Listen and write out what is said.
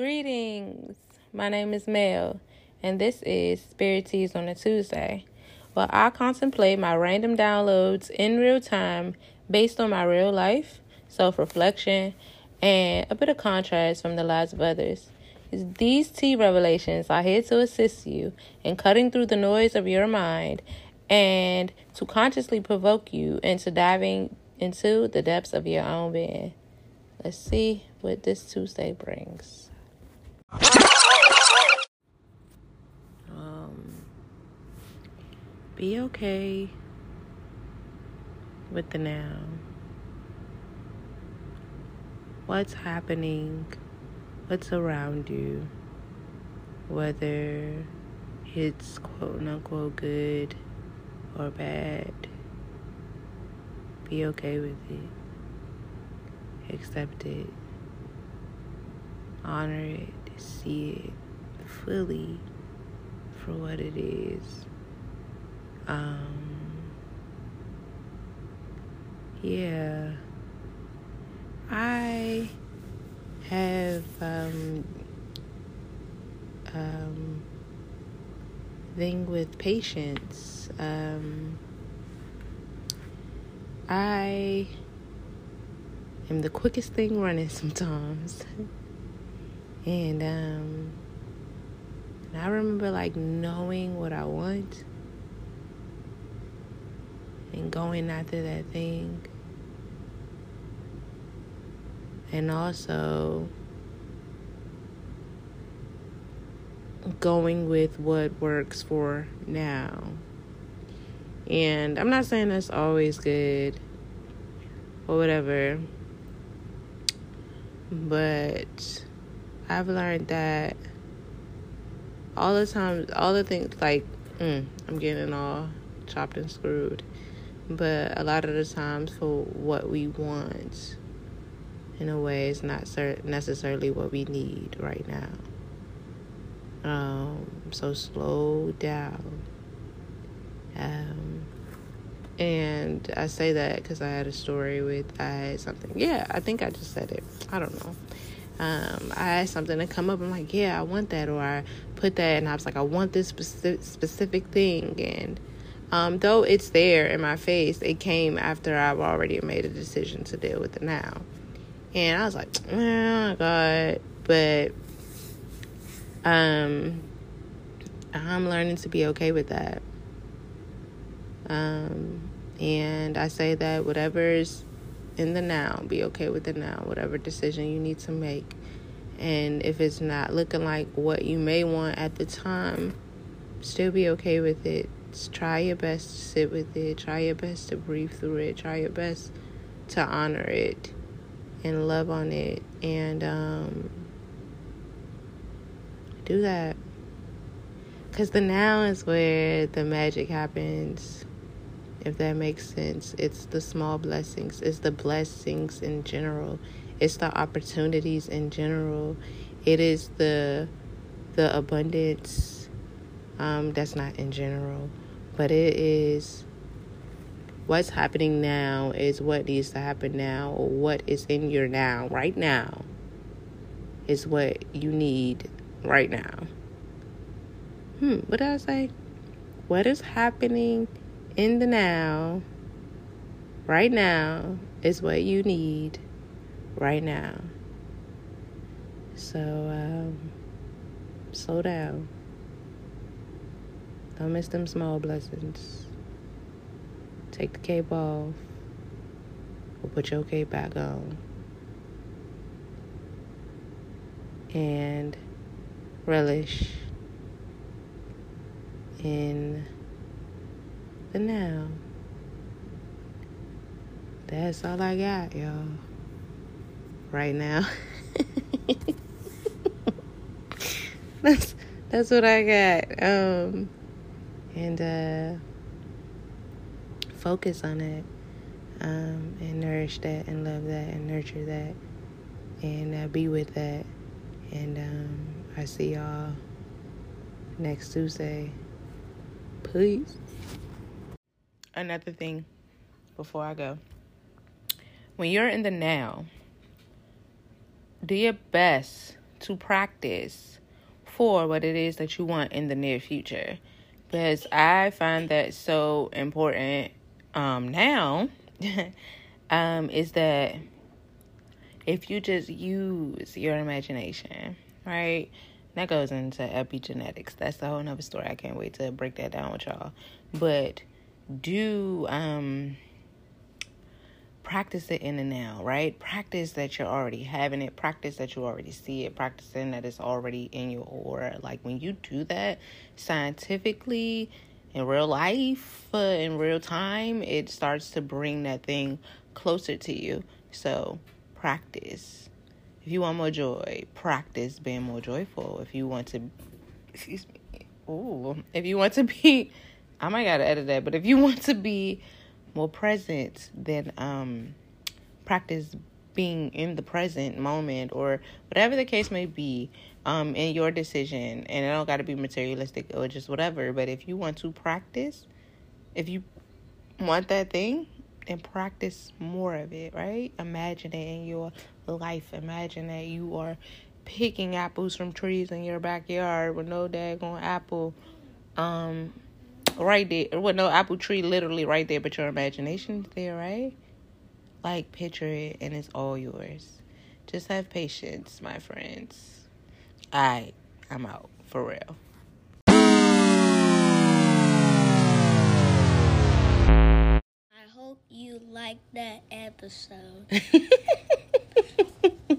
Greetings. My name is Mel, and this is Spirit Teas on a Tuesday. Well, I contemplate my random downloads in real time based on my real life, self reflection, and a bit of contrast from the lives of others. These tea revelations are here to assist you in cutting through the noise of your mind and to consciously provoke you into diving into the depths of your own being. Let's see what this Tuesday brings. Um, be okay with the now. What's happening? What's around you? Whether it's quote unquote good or bad, be okay with it. Accept it. Honor it see it fully for what it is. Um, yeah, I have um, um, thing with patience. Um, I am the quickest thing running sometimes. And um I remember like knowing what I want and going after that thing. And also going with what works for now. And I'm not saying that's always good or whatever, but I've learned that all the time, all the things like mm, I'm getting all chopped and screwed, but a lot of the times for what we want, in a way, is not necessarily what we need right now. Um, so slow down. Um, and I say that because I had a story with I had something. Yeah, I think I just said it. I don't know um, I asked something to come up. I'm like, yeah, I want that, or I put that, and I was like, I want this specific specific thing, and um, though it's there in my face, it came after I've already made a decision to deal with it now, and I was like, oh God, but um, I'm learning to be okay with that. Um, and I say that whatever's in the now. Be okay with the now, whatever decision you need to make. And if it's not looking like what you may want at the time, still be okay with it. Just try your best to sit with it. Try your best to breathe through it. Try your best to honor it and love on it. And um, do that. Because the now is where the magic happens if that makes sense. It's the small blessings, it's the blessings in general, it's the opportunities in general, it is the the abundance um, that's not in general, but it is what's happening now is what needs to happen now, or what is in your now, right now, is what you need right now. Hmm, what did I say? What is happening in the now, right now, is what you need right now. So, um, slow down. Don't miss them small blessings. Take the cape off or put your cape back on. And relish in now. That's all I got, y'all. Right now. that's that's what I got. Um and uh focus on it. Um and nourish that and love that and nurture that and uh, be with that. And um I see y'all next Tuesday. Please another thing before I go. When you're in the now, do your best to practice for what it is that you want in the near future. Because I find that so important um, now um, is that if you just use your imagination, right? That goes into epigenetics. That's a whole nother story. I can't wait to break that down with y'all. But do um practice it in the now, right? Practice that you're already having it. Practice that you already see it. Practicing that it's already in your aura. Like when you do that scientifically in real life, uh, in real time, it starts to bring that thing closer to you. So practice. If you want more joy, practice being more joyful. If you want to, excuse me, ooh, if you want to be, I might gotta edit that, but if you want to be more present, then um, practice being in the present moment or whatever the case may be um, in your decision. And it don't got to be materialistic or just whatever. But if you want to practice, if you want that thing, then practice more of it, right? Imagine it in your life. Imagine that you are picking apples from trees in your backyard with no daggone apple um right there. With no apple tree literally right there but your imagination's there right? Like picture it and it's all yours. Just have patience my friends. All right i'm out for real. I hope you liked that episode.